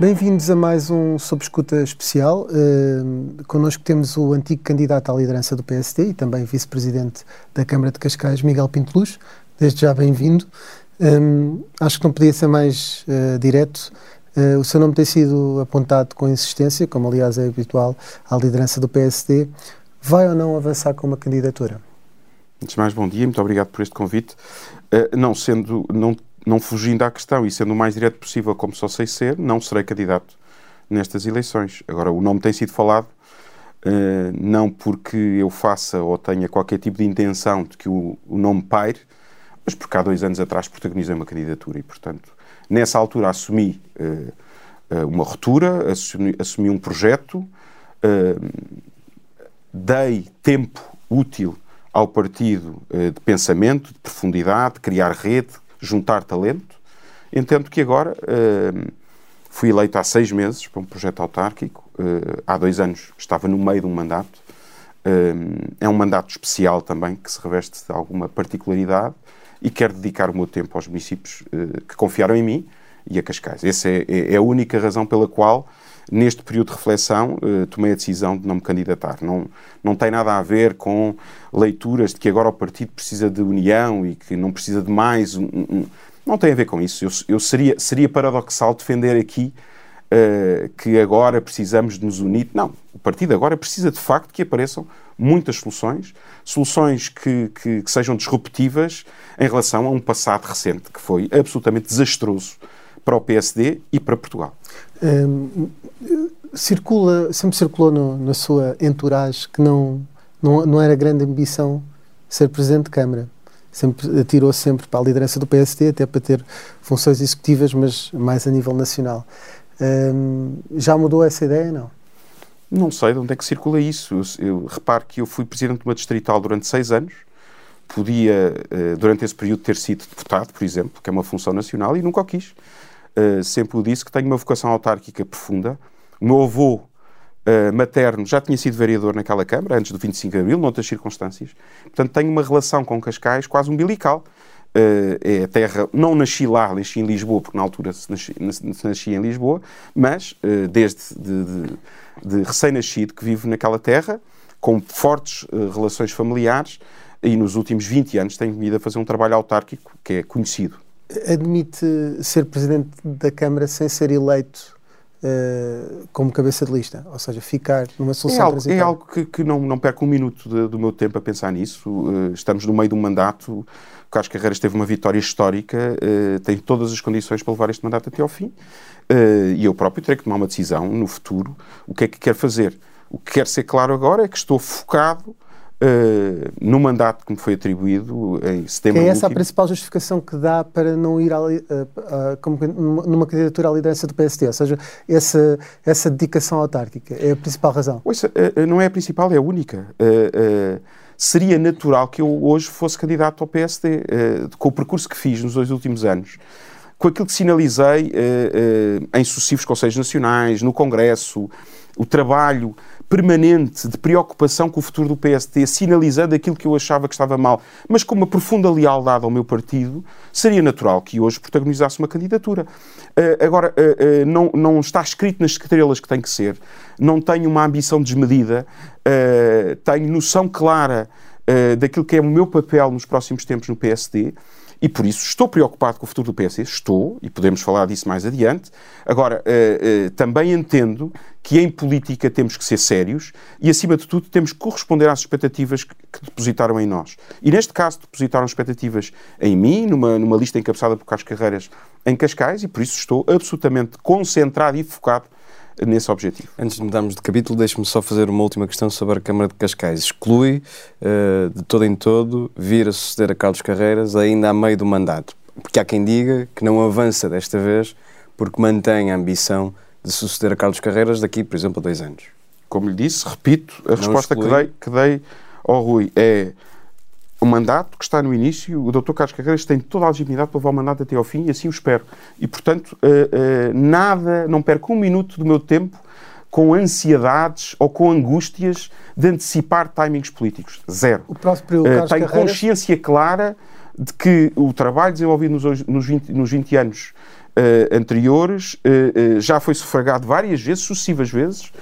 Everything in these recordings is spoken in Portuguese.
Bem-vindos a mais um Sob Escuta especial. Uh, connosco temos o antigo candidato à liderança do PSD e também vice-presidente da Câmara de Cascais, Miguel Pinteluz. Desde já bem-vindo. Um, acho que não podia ser mais uh, direto. Uh, o seu nome tem sido apontado com insistência, como aliás é habitual, à liderança do PSD. Vai ou não avançar com uma candidatura? Antes de mais, bom dia, muito obrigado por este convite. Uh, não sendo, não não fugindo à questão e sendo o mais direto possível, como só sei ser, não serei candidato nestas eleições. Agora, o nome tem sido falado, uh, não porque eu faça ou tenha qualquer tipo de intenção de que o, o nome paire, mas porque há dois anos atrás protagonizei uma candidatura e, portanto, nessa altura assumi uh, uh, uma ruptura, assumi, assumi um projeto, dei tempo útil ao partido de pensamento, de profundidade, de criar rede, juntar talento. Entendo que agora uh, fui eleito há seis meses para um projeto autárquico. Uh, há dois anos estava no meio de um mandato. Uh, é um mandato especial também, que se reveste de alguma particularidade e quero dedicar o meu tempo aos municípios que confiaram em mim e a Cascais. Essa é, é, é, a única razão pela qual, neste período de reflexão, tomei a decisão de não me candidatar. Não, não tem nada a ver com leituras de que agora o partido precisa de união e que não precisa de mais. Um, um, não tem a ver com isso. Eu, eu seria, seria paradoxal defender aqui uh, que agora precisamos de nos unir. Não. O partido agora precisa de facto que apareçam muitas soluções, soluções que, que, que sejam disruptivas em relação a um passado recente que foi absolutamente desastroso para o PSD e para Portugal. Hum, circula, sempre circulou no, na sua entourage que não não, não era grande ambição ser Presidente de Câmara. Sempre, atirou sempre para a liderança do PSD, até para ter funções executivas, mas mais a nível nacional. Hum, já mudou essa ideia, não? Não sei de onde é que circula isso. Eu, eu reparo que eu fui Presidente de uma distrital durante seis anos, podia, uh, durante esse período, ter sido deputado, por exemplo, que é uma função nacional, e nunca o quis. Uh, sempre o disse que tenho uma vocação autárquica profunda. O meu avô uh, materno já tinha sido vereador naquela Câmara, antes do 25 de Abril, noutras circunstâncias. Portanto, tenho uma relação com Cascais quase umbilical. Uh, é a terra, não nasci lá, nasci em Lisboa, porque na altura se nasci, nasci em Lisboa, mas uh, desde de, de, de recém-nascido que vivo naquela terra, com fortes uh, relações familiares, e nos últimos 20 anos tenho vindo a fazer um trabalho autárquico que é conhecido. Admite ser Presidente da Câmara sem ser eleito Uh, como cabeça de lista, ou seja, ficar numa solução é algo, É algo que, que não, não perco um minuto de, do meu tempo a pensar nisso. Uh, estamos no meio de um mandato. O Carlos Carreiras teve uma vitória histórica, uh, tem todas as condições para levar este mandato até ao fim. e eu próprio terei que tomar uma decisão no futuro. O que é que quero fazer? O que quero ser claro agora é que estou focado Uh, no mandato que me foi atribuído em setembro. Que é essa último. a principal justificação que dá para não ir a, a, a, como, numa candidatura à liderança do PSD, ou seja, essa, essa dedicação autárquica é a principal razão? Ouça, uh, não é a principal, é a única. Uh, seria natural que eu hoje fosse candidato ao PSD, com o percurso que fiz nos dois últimos anos com aquilo que sinalizei em sucessivos Conselhos Nacionais, no Congresso, o trabalho permanente de preocupação com o futuro do PSD, sinalizando aquilo que eu achava que estava mal, mas com uma profunda lealdade ao meu partido, seria natural que hoje protagonizasse uma candidatura. Uh, agora, uh, uh, não, não está escrito nas estrelas que tem que ser, não tenho uma ambição desmedida, tenho noção clara daquilo que é o meu papel nos próximos tempos no PSD e por isso estou preocupado com o futuro do PS, estou, e podemos falar disso mais adiante. Agora, também entendo que em política temos que ser sérios e, acima de tudo, temos que corresponder às expectativas que, depositaram em nós. E neste caso, depositaram expectativas em mim, numa, numa lista encabeçada por Carlos Carreiras em Cascais, e por isso estou absolutamente concentrado e focado nesse objetivo. Antes de mudarmos de capítulo, deixe-me só fazer uma última questão sobre a Câmara de Cascais. Exclui, uh, de todo em todo, vir a suceder a Carlos Carreiras ainda a meio do mandato. Porque há quem diga que não avança desta vez porque mantém a ambição de suceder a Carlos Carreiras daqui, por exemplo, a dois anos. Como lhe disse, repito, a não resposta que dei, que dei ao Rui é o mandato que está no início, o Dr. Carlos Carreiras tem toda a legitimidade para levar o mandato até ao fim e assim o espero. E, portanto, uh, uh, nada, não perco um minuto do meu tempo com ansiedades ou com angústias de antecipar timings políticos. Zero. O próprio uh, Tenho Carreiras... consciência clara de que o trabalho desenvolvido nos, nos, 20, nos 20 anos anteriores, já foi sufragado várias vezes, sucessivas vezes,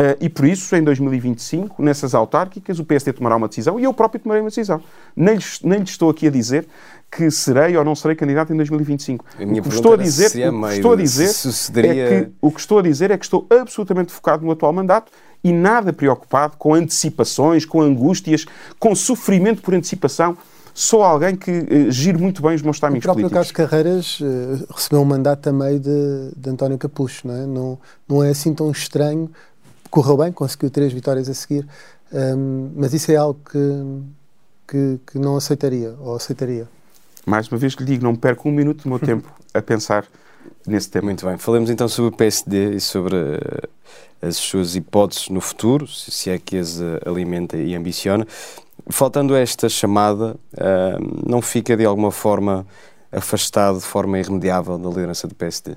Uh, e por isso, em 2025, nessas autárquicas, o PSD tomará uma decisão e eu próprio tomarei uma decisão. Nem lhe, nem estou aqui a dizer que serei ou não serei candidato em 2025. o que estou a dizer, o que estou a dizer sucederia... é que o que estou a dizer é que estou absolutamente focado no atual mandato e nada preocupado com antecipações, com angústias, com sofrimento por antecipação. Sou alguém que uh, giro muito bem os meus timings políticos. O próprio Carlos Carreiras uh, recebeu um mandato também de, de António Capucho, não é? Não, não é assim tão estranho correu bem, conseguiu três vitórias a seguir, um, mas isso é algo que, que, que, não aceitaria, ou aceitaria. Mais uma vez lhe digo, não perco um minuto do meu tempo a pensar nesse tema. Muito bem, falemos então sobre o PSD e sobre uh, as suas hipóteses no futuro, se é que as alimenta e ambiciona. Faltando esta chamada, uh, não fica de alguma forma afastado de forma irremediável da liderança do PSD?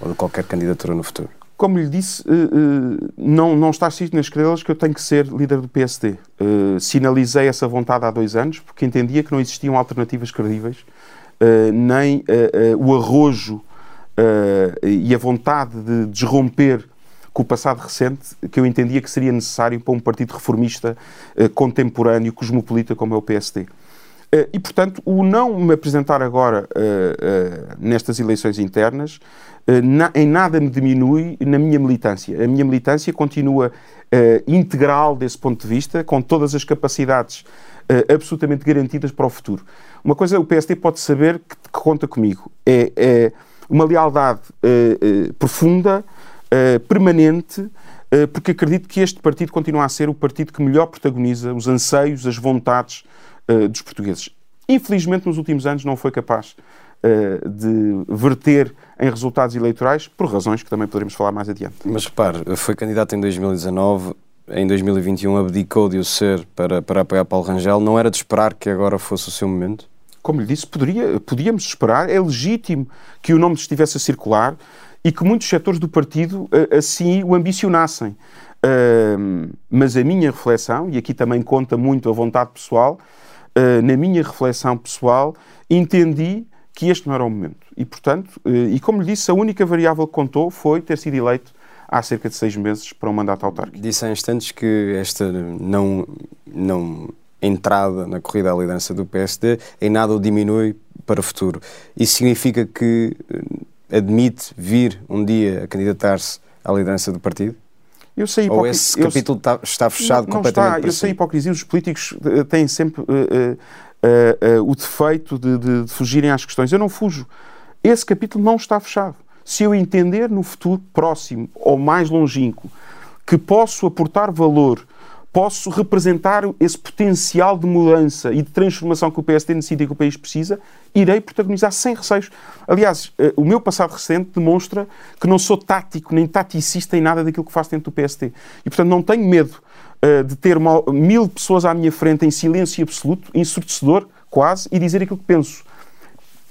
Ou de qualquer candidatura no futuro? como lhe disse, eh, eh, não, não está escrito nas estrelas que eu tenho que ser líder do PSD. Sinalizei essa vontade há dois anos, porque entendia que não existiam alternativas credíveis, nem o arrojo e a vontade de desromper com o passado recente que eu entendia que seria necessário para um partido reformista, contemporâneo, cosmopolita como é o PSD. E, portanto, o não me apresentar agora nestas eleições internas eh, em nada me diminui na minha militância. A minha militância continua integral desse ponto de vista, com todas as capacidades absolutamente garantidas para o futuro. Uma coisa o PSD pode saber que, que conta comigo é, é uma lealdade uh, profunda, permanente, porque acredito que este partido continua a ser o partido que melhor protagoniza os anseios, as vontades dos portugueses. Infelizmente, nos últimos anos não foi capaz de verter em resultados eleitorais, por razões que também poderemos falar mais adiante. Mas repare, foi candidato em 2019, em 2021 abdicou de o ser para, para apoiar Paulo Rangel, não era de esperar que agora fosse o seu momento? Como lhe disse, poderia, podíamos esperar, é legítimo que o nome estivesse a circular e que muitos setores do partido uh, assim o ambicionassem. Uh, mas a minha reflexão, e aqui também conta muito a vontade pessoal, uh, na minha reflexão pessoal, entendi que este não era o momento. E, portanto, eh, e como lhe disse, a única variável que contou foi ter sido eleito há cerca de seis meses para um mandato autárquico. Disse há instantes que esta não, não entrada na corrida à liderança do PSD em nada o diminui para o futuro. Isso significa que eh, admite vir um dia a candidatar-se à liderança do partido? Eu sei Ou esse capítulo eu, está, fechado não, não completamente? Está. Eu sei a hipocrisia. Os políticos eh, têm sempre uh, uh, uh, o defeito de, de, de, fugirem às questões. Eu não fujo. Esse capítulo não está fechado. Se eu entender no futuro próximo ou mais longínquo que posso aportar valor, posso representar esse potencial de mudança e de transformação que o PSD necessita e que o país precisa, irei protagonizar sem receios. Aliás, uh, o meu passado recente demonstra que não sou tático nem taticista em nada daquilo que faço dentro do PSD. E, portanto, não tenho medo eh, de ter uma, mil pessoas à minha frente em silêncio absoluto, ensurdecedor quase, e dizer aquilo que penso.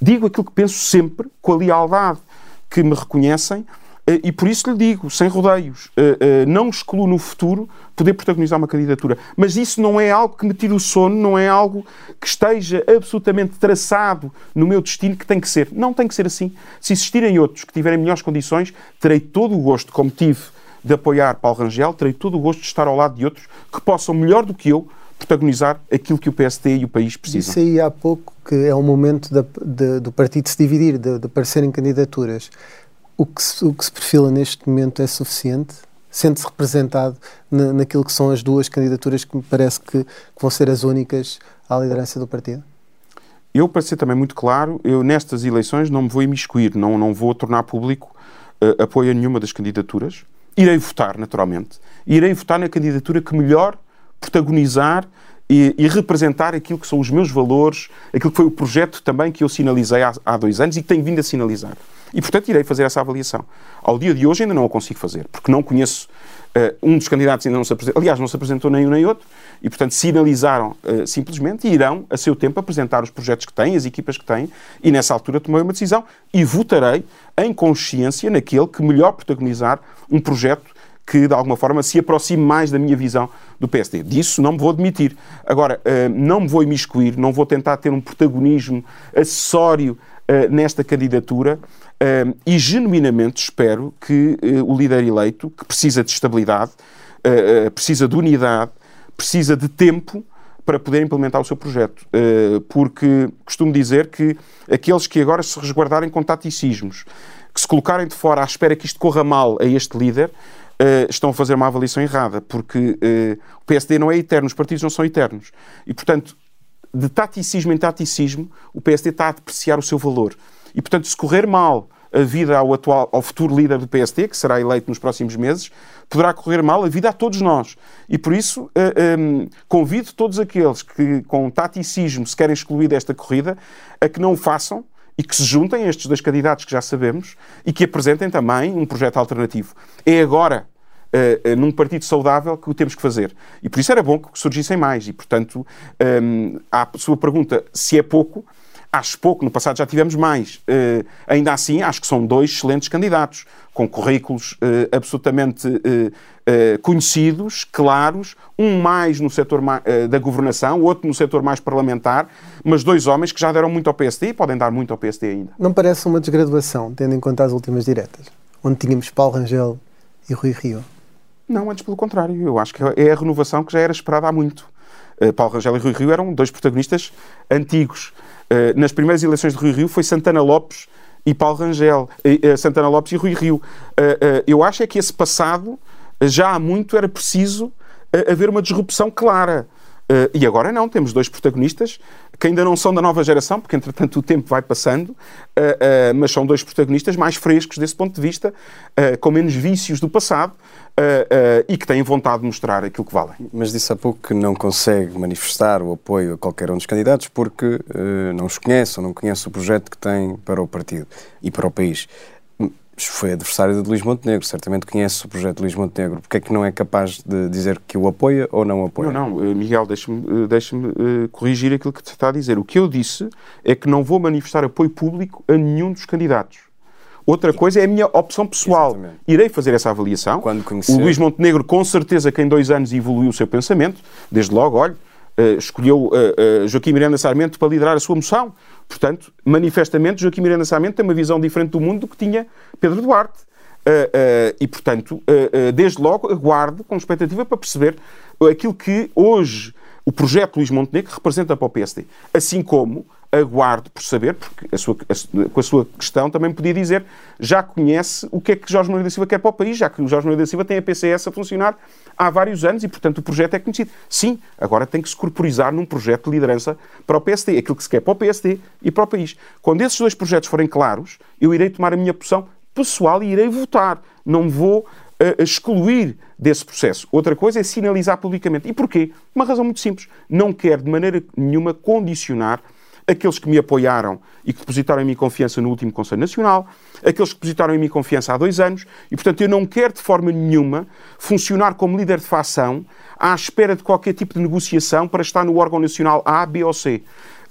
Digo aquilo que penso sempre, com a lealdade que me reconhecem, eh, e por isso lhe digo, sem rodeios, eh, não excluo no futuro poder protagonizar uma candidatura. Mas isso não é algo que me tire o sono, não é algo que esteja absolutamente traçado no meu destino que tem que ser. Não tem que ser assim. Se existirem outros que tiverem melhores condições, terei todo o gosto, como tive de apoiar Paulo Rangel, terei todo o gosto de estar ao lado de outros que possam, melhor do que eu, protagonizar aquilo que o PST e o país precisam. Disse aí há pouco que é o momento de, de, do partido se dividir, de, de aparecerem candidaturas. O que, se, o que se perfila neste momento é suficiente? Sente-se representado na, naquilo que são as duas candidaturas que me parece que, que vão ser as únicas à liderança do partido? Eu, para ser também muito claro, eu nestas eleições não me vou imiscuir, não, não vou tornar público uh, apoio a nenhuma das candidaturas irei votar, naturalmente. Irei votar na candidatura que melhor protagonizar e, e, representar aquilo que são os meus valores, aquilo que foi o projeto também que eu sinalizei há, há dois anos e que tenho vindo a sinalizar. E, portanto, irei fazer essa avaliação. Ao dia de hoje ainda não a consigo fazer, porque não conheço uh, um dos candidatos ainda não se apresentou, aliás, não se apresentou nem um nem outro, e, portanto, sinalizaram uh, simplesmente e irão, a seu tempo, apresentar os projetos que têm, as equipas que têm, e nessa altura tomei uma decisão e votarei em consciência naquele que melhor protagonizar um projeto que, de alguma forma, se aproxime mais da minha visão do PSD. Disso não me vou admitir. Agora, uh, não me vou imiscuir, não vou tentar ter um protagonismo acessório nesta candidatura, Uh, e genuinamente espero que uh, o líder eleito, que precisa de estabilidade, uh, precisa de unidade, precisa de tempo para poder implementar o seu projeto. porque costumo dizer que aqueles que agora se resguardarem com taticismos, que se colocarem de fora à espera que isto corra mal a este líder, estão a fazer uma avaliação errada, porque o PSD não é eterno, os partidos não são eternos. E, portanto, de taticismo em taticismo, o PSD está a depreciar o seu valor. E, portanto, se correr mal a vida ao, atual, ao futuro líder do PSD, que será eleito nos próximos meses, poderá correr mal a vida a todos nós. E por isso uh, eh, um, ehm, convido todos aqueles que, com taticismo, se querem excluir desta corrida, a que não o façam e que se juntem a estes dois candidatos que já sabemos e que apresentem também um projeto alternativo. É agora uh, num partido saudável que o temos que fazer. E por isso era bom que surgissem mais. E, portanto, um, a sua pergunta, se é pouco, acho pouco, no passado já tivemos mais. Uh, ainda assim, acho que são dois excelentes candidatos, com currículos uh, absolutamente uh, conhecidos, claros, um mais no setor da governação, outro no setor mais parlamentar, mas dois homens que já deram muito ao PSD e podem dar muito ao PSD ainda. Não parece uma desgraduação, tendo em conta as últimas diretas, onde tínhamos Paulo Rangel e Rui Rio? Não, antes pelo contrário. Eu acho que é a renovação que já era esperada há muito. Paulo Rangel e Rui Rio eram dois protagonistas antigos. Uh, nas primeiras eleições de Rui Rio foi Santana Lopes e Paulo Rangel, uh, Santana Lopes e Rui Rio. eu acho é que esse passado, já há muito, era preciso haver uma disrupção clara. Uh, e agora não, temos dois protagonistas que ainda não são da nova geração, porque entretanto o tempo vai passando, uh, uh, mas são dois protagonistas mais frescos desse ponto de vista, com menos vícios do passado e que têm vontade de mostrar aquilo que valem. Mas disse há pouco que não consegue manifestar o apoio a qualquer um dos candidatos porque não os conhece ou não conhece o projeto que tem para o partido e para o país foi adversário de Luís Montenegro, certamente conhece o projeto de Luís Montenegro. Porquê é que não é capaz de dizer que o apoia ou não apoia? Não, não, eh, Miguel, deixa-me eh, deixa uh, corrigir aquilo que está a dizer. O que eu disse é que não vou manifestar apoio público a nenhum dos candidatos. Outra coisa é a minha opção pessoal. Exatamente. Irei fazer essa avaliação. Quando conhecer... O Luís Montenegro, com certeza, que em dois anos evoluiu o seu pensamento. Desde logo, olha, uh, escolheu uh, Joaquim Miranda Sarmento para liderar a sua moção Portanto, manifestamente, Joaquim Miranda Sarmento tem uma visão diferente do mundo do que tinha Pedro Duarte. Uh, uh, e, portanto, uh, desde logo aguardo com expectativa para perceber aquilo que hoje o projeto Luís Montenegro representa para o PSD. Assim como aguardo por saber, porque a sua, a, com a sua questão também podia dizer, já conhece o que é que Jorge Moreira da Silva quer para o país, já que o Jorge Moreira da Silva tem a PCS a funcionar há vários anos e, portanto, o projeto é conhecido. Sim, agora tem que se corporizar num projeto de liderança para o PSD, aquilo que se quer para o PSD e para o país. Quando esses dois projetos forem claros, eu irei tomar a minha posição pessoal e irei votar. Não vou uh, excluir desse processo. Outra coisa é sinalizar publicamente. E porquê? Uma razão muito simples. Não quero de maneira nenhuma condicionar aqueles que me apoiaram e que depositaram em mim confiança no último Conselho Nacional, aqueles que depositaram em mim confiança há dois anos, e portanto eu não quero de forma nenhuma funcionar como líder de facção à espera de qualquer tipo de negociação para estar no órgão nacional A, B ou C.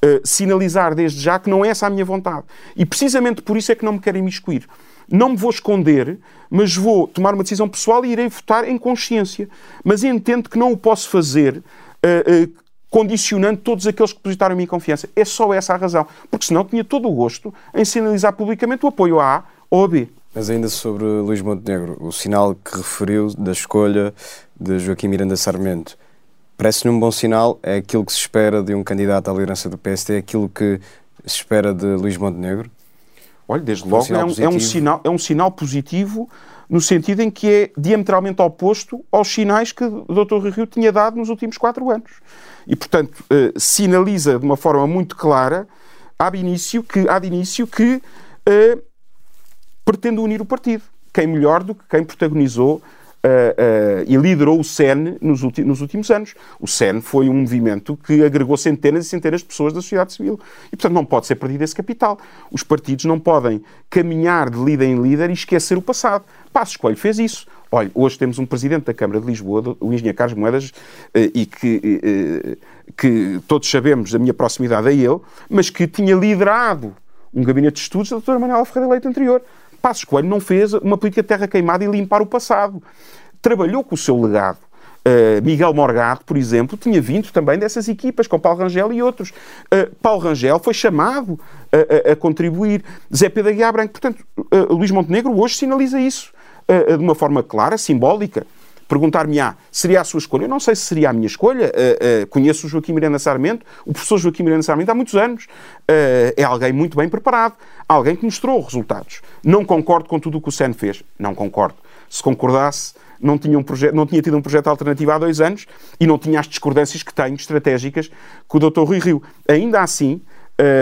Uh, sinalizar desde já que não é essa a minha vontade. E precisamente por isso é que não me querem me excluir. Não me vou esconder, mas vou tomar uma decisão pessoal e irei votar em consciência. Mas entendo que não o posso fazer uh, uh, condicionando todos aqueles que depositaram em mim confiança. É só essa a razão. Porque senão tinha todo o gosto em sinalizar publicamente o apoio a A ou a B. Mas ainda sobre Luís Montenegro, o sinal que referiu da escolha de Joaquim Miranda Sarmento, parece-lhe um bom sinal? É aquilo que se espera de um candidato à liderança do PST? É aquilo que se espera de Luís Montenegro? Olha, desde logo um é, um, é, um, sinal, é um sinal positivo no sentido em que é diametralmente oposto aos sinais que o Dr. Rio tinha dado nos últimos quatro anos e, portanto, uh, sinaliza de uma forma muito clara, há início que, há de início que uh, pretende unir o partido. Quem melhor do que quem protagonizou Uh, e liderou o SEN nos, nos, últimos anos. O SEN foi um movimento que agregou centenas e centenas de pessoas da sociedade civil. E, portanto, não pode ser perdido esse capital. Os partidos não podem caminhar de líder em líder e esquecer o passado. Passos Coelho fez isso. Olha, hoje temos um presidente da Câmara de Lisboa, o engenheiro Carlos Moedas, eh, e que, que todos sabemos da minha proximidade a ele, mas que tinha liderado um gabinete de estudos da doutora Manuela Ferreira Leite anterior. Passos Coelho não fez uma política terra queimada e limpar o passado. Trabalhou com o seu legado. Uh, Miguel Morgado, por exemplo, tinha vindo também dessas equipas, com Paulo Rangel e outros. Uh, Paulo Rangel foi chamado a, a, a, contribuir. Zé Pedro Aguiar Branco. Portanto, uh, Luís Montenegro hoje sinaliza isso de uma forma clara, simbólica. Perguntar-me-á, seria a sua escolha? Eu não sei se seria a minha escolha. conheço o Joaquim Miranda Sarmento, o professor Joaquim Miranda Sarmento há muitos anos. é alguém muito bem preparado, alguém que mostrou resultados. Não concordo com tudo o que o SEN fez. Não concordo. Se concordasse, não tinha, um projeto, não tinha tido um projeto alternativo há dois anos e não tinha as discordâncias que tenho, estratégicas, com o Dr. Rui Rio. Ainda assim,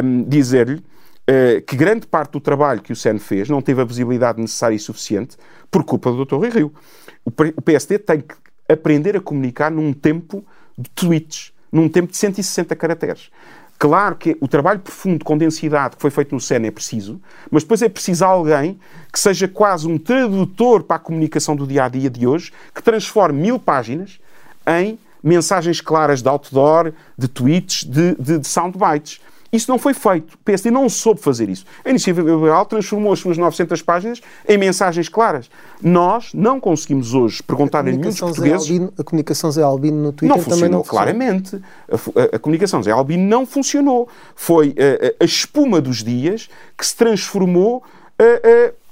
um, dizer-lhe uh, que grande parte do trabalho que o SEN fez não teve a visibilidade necessária e suficiente por culpa do Dr. Rui Rio. O, PSD tem que aprender a comunicar num tempo de tweets, num tempo de 160 caracteres. Claro que o trabalho profundo com densidade que foi feito no SEN é preciso, mas depois é preciso alguém que seja quase um tradutor para a comunicação do dia a dia de hoje, que transforme mil páginas em mensagens claras de outdoor, de tweets, de, de, de soundbites. Isso não foi feito. O PSD não soube fazer isso. A Iniciativa Liberal transformou as suas 900 páginas em mensagens claras. Nós não conseguimos hoje perguntar a, a nenhum dos portugueses... Albino, a comunicação Zé Albino no Twitter não funcionou, não funcionou. claramente. A, a, a, comunicação Zé Albino não funcionou. Foi a, espuma dos dias que se transformou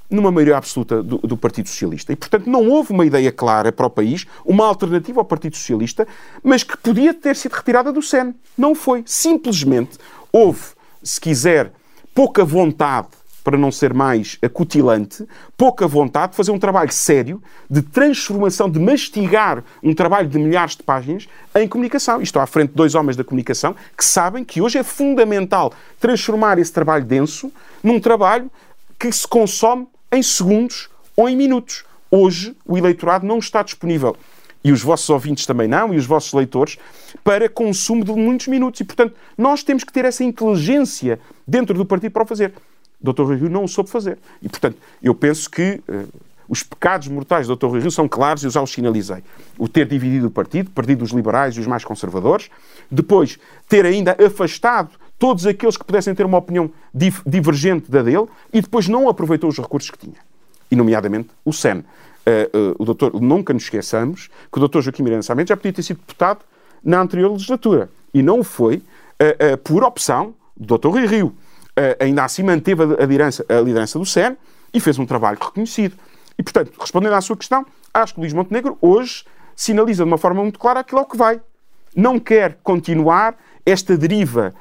numa maioria absoluta do, do, Partido Socialista. E, portanto, não houve uma ideia clara para o país, uma alternativa ao Partido Socialista, mas que podia ter sido retirada do SEN. Não foi. Simplesmente houve, se quiser, pouca vontade para não ser mais acutilante, pouca vontade de fazer um trabalho sério de transformação, de mastigar um trabalho de milhares de páginas em comunicação. E estou à frente de dois homens da comunicação que sabem que hoje é fundamental transformar esse trabalho denso num trabalho que se consome em segundos ou em minutos. Hoje o eleitorado não está disponível e os vossos ouvintes também não, e os vossos leitores, para consumo de muitos minutos. E, portanto, nós temos que ter essa inteligência dentro do partido para o fazer. O Dr. Rui Rio não o soube fazer. E, portanto, eu penso que uh, os pecados mortais do Dr. Rui Rio são claros e eu já os sinalizei. O ter dividido o partido, perdido os liberais e os mais conservadores, depois ter ainda afastado todos aqueles que pudessem ter uma opinião divergente da dele e depois não aproveitou os recursos que tinha. E, nomeadamente, o SEN. Uh, uh, o doutor, nunca nos esqueçamos que o doutor Joaquim Miranda Sarmento já podia ter sido deputado na anterior legislatura. E não foi uh, por opção do doutor Rui Rio. ainda assim manteve a, a, liderança, a liderança do SEN e fez um trabalho reconhecido. E, portanto, respondendo à sua questão, acho que o Luís Montenegro hoje sinaliza de uma forma muito clara aquilo ao que vai. Não quer continuar esta deriva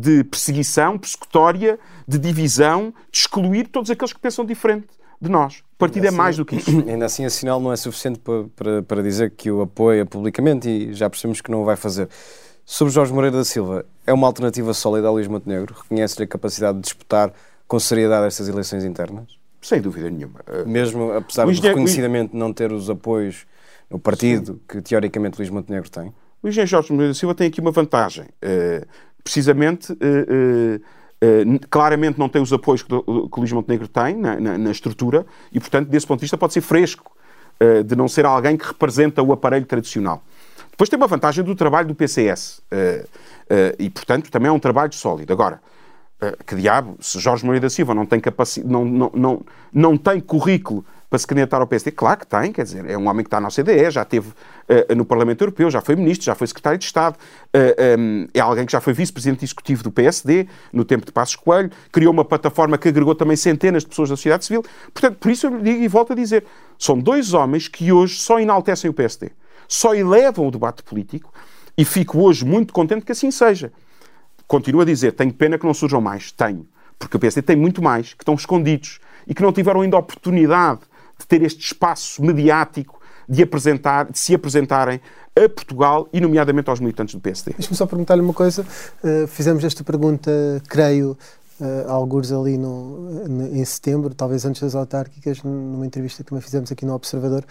de perseguição, persecutória, de divisão, de excluir todos aqueles que pensam diferente de nós. O partido é assim, é mais do que isso. Ainda assim, a sinal não é suficiente para, para, para dizer que o apoia publicamente e já percebemos que não o vai fazer. Sobre Jorge Moreira da Silva, é uma alternativa sólida a Luís Montenegro? Reconhece-lhe a capacidade de disputar com seriedade estas eleições internas? Sem dúvida nenhuma. Mesmo apesar Luís de reconhecidamente não ter os apoios no partido Sim. que teoricamente Luís Montenegro tem? O engenheiro Jorge Moreira da Silva tem aqui uma vantagem. Uh, precisamente, uh, uh, claramente não tem os apoios que, que o Luís Montenegro tem na, na, na, estrutura e, portanto, desse ponto de vista pode ser fresco, de não ser alguém que representa o aparelho tradicional. Depois tem uma vantagem do trabalho do PCS e, portanto, também é um trabalho sólido. Agora, que diabo, se Jorge Moreira da Silva não tem, capaci não, não, não, não tem currículo para se candidatar ao PSD? Claro que tem, quer dizer, é um homem que está na OCDE, já esteve uh, no Parlamento Europeu, já foi ministro, já foi secretário de Estado, uh, eh, um, é alguém que já foi vice-presidente executivo do PSD no tempo de Passos Coelho, criou uma plataforma que agregou também centenas de pessoas da sociedade civil. Portanto, por isso eu digo e volto a dizer, são dois homens que hoje só enaltecem o PSD, só elevam o debate político e fico hoje muito contente que assim seja. Continuo a dizer, tenho pena que não surjam mais. Tenho. Porque o PSD tem muito mais, que estão escondidos e que não tiveram ainda oportunidade de ter este espaço mediático de, apresentar, de se apresentarem a Portugal e, nomeadamente, aos militantes do PSD. Deixa-me só perguntar-lhe uma coisa. Uh, fizemos esta pergunta, creio, uh, alguns ali no, em setembro, talvez antes das autárquicas, numa entrevista que também fizemos aqui no Observador,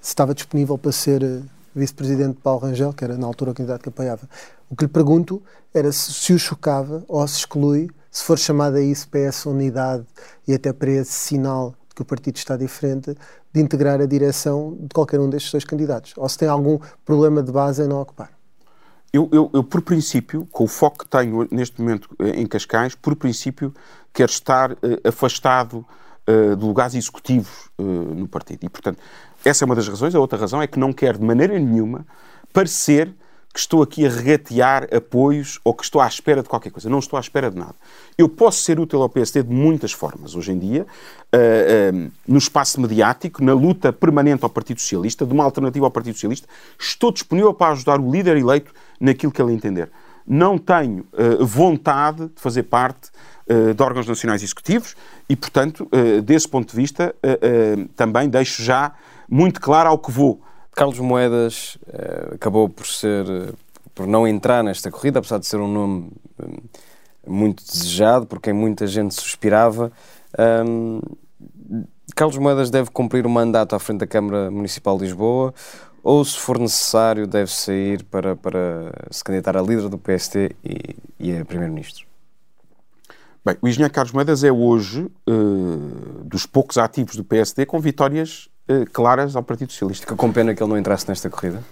se estava disponível para ser uh, vice-presidente de Paulo Rangel, que era na altura o candidato que apoiava. O que lhe pergunto era se, se o chocava ou se exclui, se for chamada a isso para essa unidade e até para esse sinal que o partido está diferente, de integrar a direção de qualquer um destes dois candidatos? Ou se tem algum problema de base em não ocupar? Eu, eu, eu, por princípio, com o foco que tenho neste momento eh, em Cascais, por princípio, quero estar uh, afastado uh, de lugares executivos uh, no partido. E, portanto, essa é uma das razões. A outra razão é que não quero de maneira nenhuma parecer que estou aqui a regatear apoios ou que estou à espera de qualquer coisa. Não estou à espera de nada. Eu posso ser útil ao PSD de muitas formas hoje em dia, uh, uh, no espaço mediático, na luta permanente ao Partido Socialista, de uma alternativa ao Partido Socialista. Estou disponível para ajudar o líder eleito naquilo que ele entender. Não tenho uh, vontade de fazer parte de órgãos nacionais executivos e, portanto, desse ponto de vista, também deixo já muito claro ao que vou. Carlos Moedas uh, acabou por ser uh, por não entrar nesta corrida, apesar de ser um nome um, muito desejado, por quem muita gente suspirava. Um, Carlos Moedas deve cumprir o mandato à frente da Câmara Municipal de Lisboa ou, se for necessário, deve sair para, para se candidatar a líder do PST e, e a Primeiro-Ministro? Bem, o engenheiro Carlos Moedas é hoje uh, dos poucos ativos do PSD com vitórias uh, claras ao Partido Socialista. Fica com pena que ele não entrasse nesta corrida?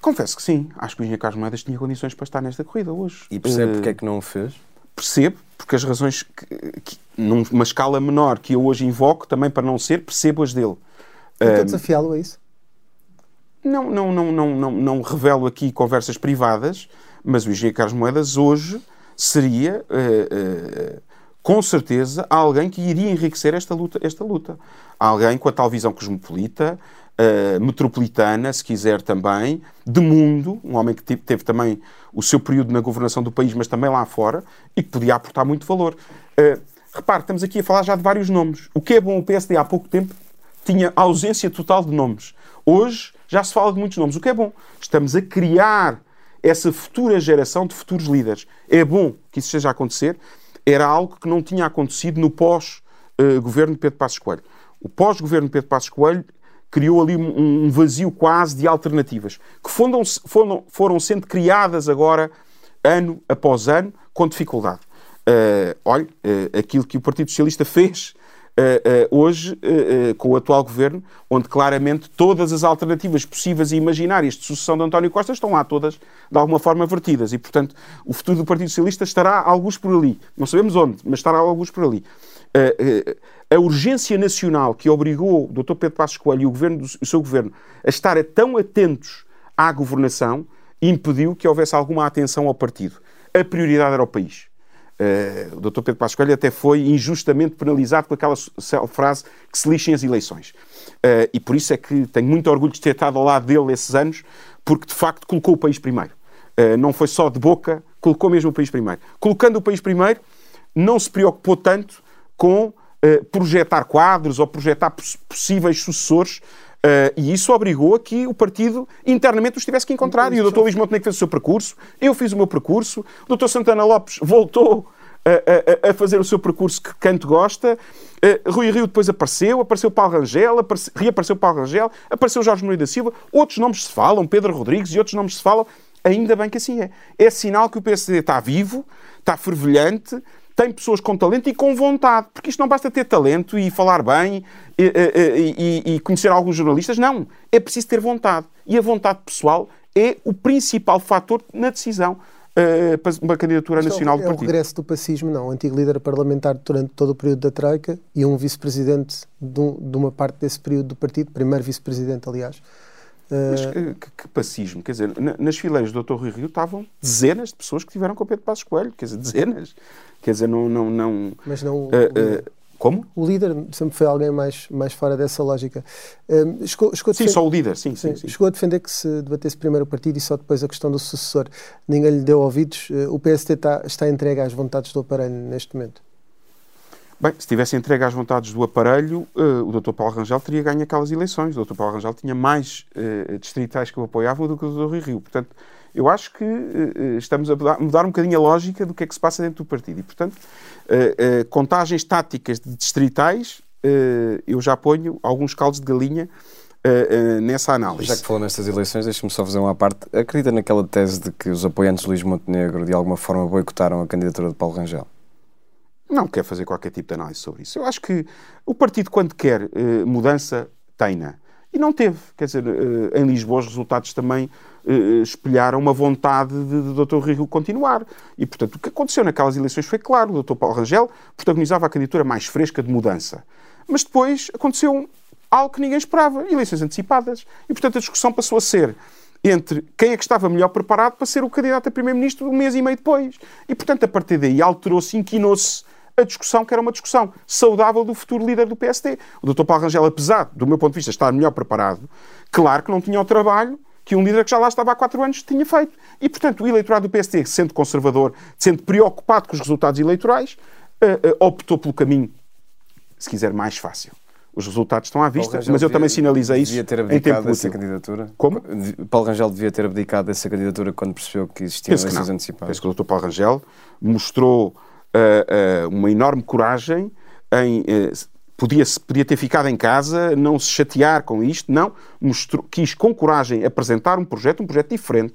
Confesso que sim. Acho que o engenheiro Carlos Moedas tinha condições para estar nesta corrida hoje. E percebe uh, porque é que não o fez? Percebo, porque as razões, que, que, numa escala menor que eu hoje invoco, também para não ser, percebo as dele. Então desafiá-lo a isso? Não, não, não, não, não, não revelo aqui conversas privadas, mas o engenheiro Carlos Moedas hoje seria, uh, uh, com certeza, alguém que iria enriquecer esta luta. Esta luta. Alguém com a tal visão cosmopolita, uh, metropolitana, se quiser também, de mundo, um homem que teve, teve, também o seu período na governação do país, mas também lá fora, e que podia aportar muito valor. repare, estamos aqui a falar já de vários nomes. O que é bom, o PSD há pouco tempo tinha ausência total de nomes. Hoje já se fala de muitos nomes, o que é bom. Estamos a criar essa futura geração de futuros líderes. É bom que isso esteja a acontecer. Era algo que não tinha acontecido no pós-governo Pedro Passos Coelho. O pós-governo Pedro Passos Coelho criou ali um vazio quase de alternativas, que foram, foram, foram sendo criadas agora, ano após ano, com dificuldade. Uh, olha, uh, aquilo que o Partido Socialista fez hoje, uh, com o atual governo, onde claramente todas as alternativas possíveis e imaginárias de sucessão de António Costa estão lá todas, de alguma forma, vertidas. E, portanto, o futuro do Partido Socialista estará alguns por ali. Não sabemos onde, mas estará alguns por ali. a urgência nacional que obrigou o Dr. Pedro Passos Coelho e o, governo o seu governo a estar tão atentos à governação impediu que houvesse alguma atenção ao partido. A prioridade era o país. Uh, o Dr. Pedro Passos Coelho até foi injustamente penalizado com aquela frase que se lixem as eleições. Uh, e por isso é que tenho muito orgulho de ter estado ao lado dele esses anos, porque de facto colocou o país primeiro. Uh, não foi só de boca, colocou mesmo o país primeiro. Colocando o país primeiro, não se preocupou tanto com projetar quadros ou projetar poss possíveis sucessores Uh, e isso obrigou a que o partido internamente os tivesse que encontrar. E o Dr. Luís Montenegro fez o seu percurso, eu fiz o meu percurso, o Dr. Santana Lopes voltou a, a, a fazer o seu percurso que canto gosta. Uh, Rui Rio depois apareceu, apareceu Paulo Rangel, apareceu, reapareceu Paulo Rangel, apareceu Jorge Moreira da Silva, outros nomes se falam, Pedro Rodrigues e outros nomes se falam. Ainda bem que assim é. É sinal que o PSD está vivo, está fervilhante, tem pessoas com talento e com vontade, porque isto não basta ter talento e falar bem e, e, e, conhecer alguns jornalistas, não. É preciso ter vontade. E a vontade pessoal é o principal fator na decisão uh, para uma candidatura nacional é do partido. É o regresso do pacismo, não. O antigo líder parlamentar durante todo o período da Troika e um vice-presidente de, um, de uma parte desse período do partido, primeiro vice-presidente, aliás, mas que, que, pacismo, quer dizer, nas fileiras do Dr. Rui Rio estavam dezenas de pessoas que tiveram com o Pedro Passos Coelho, quer dizer, dezenas. Quer dizer, não. não, não Mas não. Uh, uh, como? O líder sempre foi alguém mais, mais fora dessa lógica. Chegou, chegou sim, só o líder, sim, sim, sim, Chegou a defender que se debatesse primeiro o partido e só depois a questão do sucessor. Ninguém lhe deu ouvidos. o PST está, está entregue às vontades do aparelho neste momento. Bem, se tivesse entregue às vontades do aparelho, uh, o Dr. Paulo Rangel teria ganho aquelas eleições. O Dr. Paulo Rangel tinha mais uh, distritais que o apoiavam do que o Dr. Rui Rio. Portanto, eu acho que uh, estamos a mudar, um bocadinho a lógica do que é que se passa dentro do partido. E, portanto, contagens táticas de distritais, eu já ponho alguns caldos de galinha nessa análise. Já que falou nestas eleições, deixe-me só fazer uma parte. Acredita naquela tese de que os apoiantes de Luís Montenegro, de alguma forma, boicotaram a candidatura de Paulo Rangel? Não quer fazer qualquer tipo de análise sobre isso. Eu acho que o partido, quando quer uh, mudança, tem-na. E não teve. Quer dizer, uh, em Lisboa os resultados também uh, espelharam uma vontade de, de Dr. Rio continuar. E, portanto, o que aconteceu naquelas eleições foi claro. O Dr. Paulo Rangel protagonizava a candidatura mais fresca de mudança. Mas depois aconteceu algo que ninguém esperava, eleições antecipadas. E, portanto, a discussão passou a ser entre quem é que estava melhor preparado para ser o candidato a primeiro-ministro um mês e meio depois. E, portanto, a partir daí alterou-se, inquinou-se a discussão, que era uma discussão saudável do futuro líder do PSD. O Dr. Paulo Rangel, apesar, do meu ponto de vista, estar melhor preparado, claro que não tinha o trabalho que um líder que já lá estava há quatro anos tinha feito. E, portanto, o eleitorado do PSD, sendo conservador, sendo preocupado com os resultados eleitorais, uh, uh, optou pelo caminho, se quiser, mais fácil. Os resultados estão à vista, mas eu devia, também sinalizei isso devia ter abdicado dessa candidatura. Como? Paulo Rangel devia ter abdicado dessa candidatura quando percebeu que existiam eleições antecipadas. Penso que o Dr. Paulo Rangel mostrou uh, uh, uma enorme coragem em. Uh, podia, podia ter ficado em casa, não se chatear com isto, não. Mostrou, quis com coragem apresentar um projeto, um projeto diferente.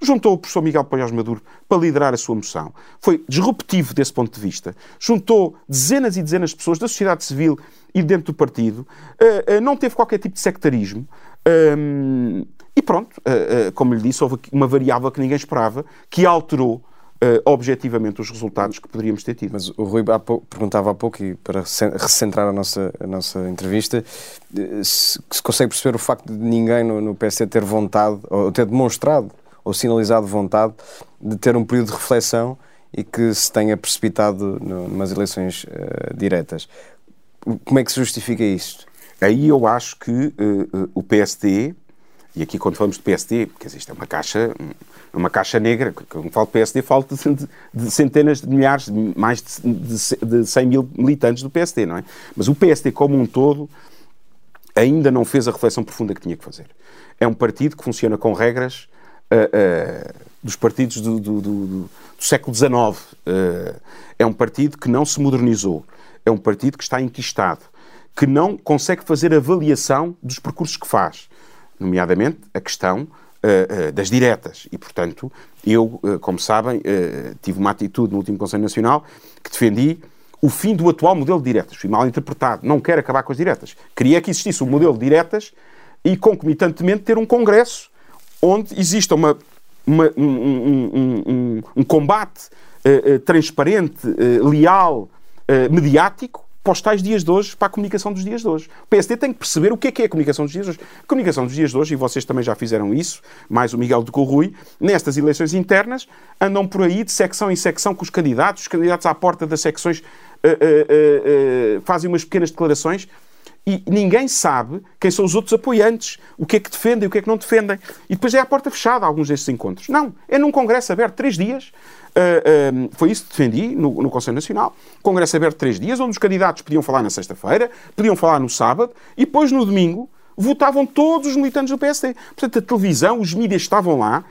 Juntou o professor Miguel Paiós Maduro para liderar a sua moção. Foi disruptivo desse ponto de vista. Juntou dezenas e dezenas de pessoas da sociedade civil e dentro do partido. não teve qualquer tipo de sectarismo. Um, e pronto, como lhe disse, houve uma variável que ninguém esperava, que alterou Uh, objetivamente os resultados que poderíamos ter tido. Mas o Rui há pouco, perguntava há pouco, e para recentrar a nossa, a nossa entrevista, se, se consegue perceber o facto de ninguém no, no PSD ter vontade, ou ter demonstrado, ou sinalizado vontade, de ter um período de reflexão e que se tenha precipitado numas eleições uh, diretas. Como é que se justifica isto? Aí eu acho que uh, o PSD, e aqui quando falamos de PSD, quer dizer, isto é uma caixa uma caixa negra, quando falo PSD, falo de, de, centenas de milhares, de mais de, de, de 100 mil militantes do PSD, não é? Mas o PSD, como um todo, ainda não fez a reflexão profunda que tinha que fazer. É um partido que funciona com regras uh, uh, dos partidos do, do, do, do século XIX. Uh, é um partido que não se modernizou. É um partido que está enquistado, que não consegue fazer avaliação dos percursos que faz, nomeadamente a questão uh, das diretas. E, portanto, eu, uh, como sabem, tive uma atitude no último Conselho Nacional que defendi o fim do atual modelo de diretas. Fui mal interpretado. Não quero acabar com as diretas. Queria que existisse um modelo de diretas e, concomitantemente, ter um Congresso onde exista uma, uma um, um, um, um, combate transparente, leal, mediático, para os tais dias de hoje, para a comunicação dos dias de hoje. O PSD tem que perceber o que é que é a comunicação dos dias de hoje. A comunicação dos dias de hoje, e vocês também já fizeram isso, mais o Miguel do que o Rui, nestas eleições internas, andam por aí de secção em secção com os candidatos, os candidatos à porta das secções uh, uh, uh, fazem umas pequenas declarações e ninguém sabe quem são os outros apoiantes, o que é que defendem, o que é que não defendem. E depois é à porta fechada alguns desses encontros. Não, é num congresso aberto, três dias, Uh, foi isso que defendi no, no Conselho Nacional. Congresso aberto três dias, onde os candidatos podiam falar na sexta-feira, podiam falar no sábado, e depois no domingo votavam todos os militantes do PSD. Portanto, a televisão, os mídias estavam lá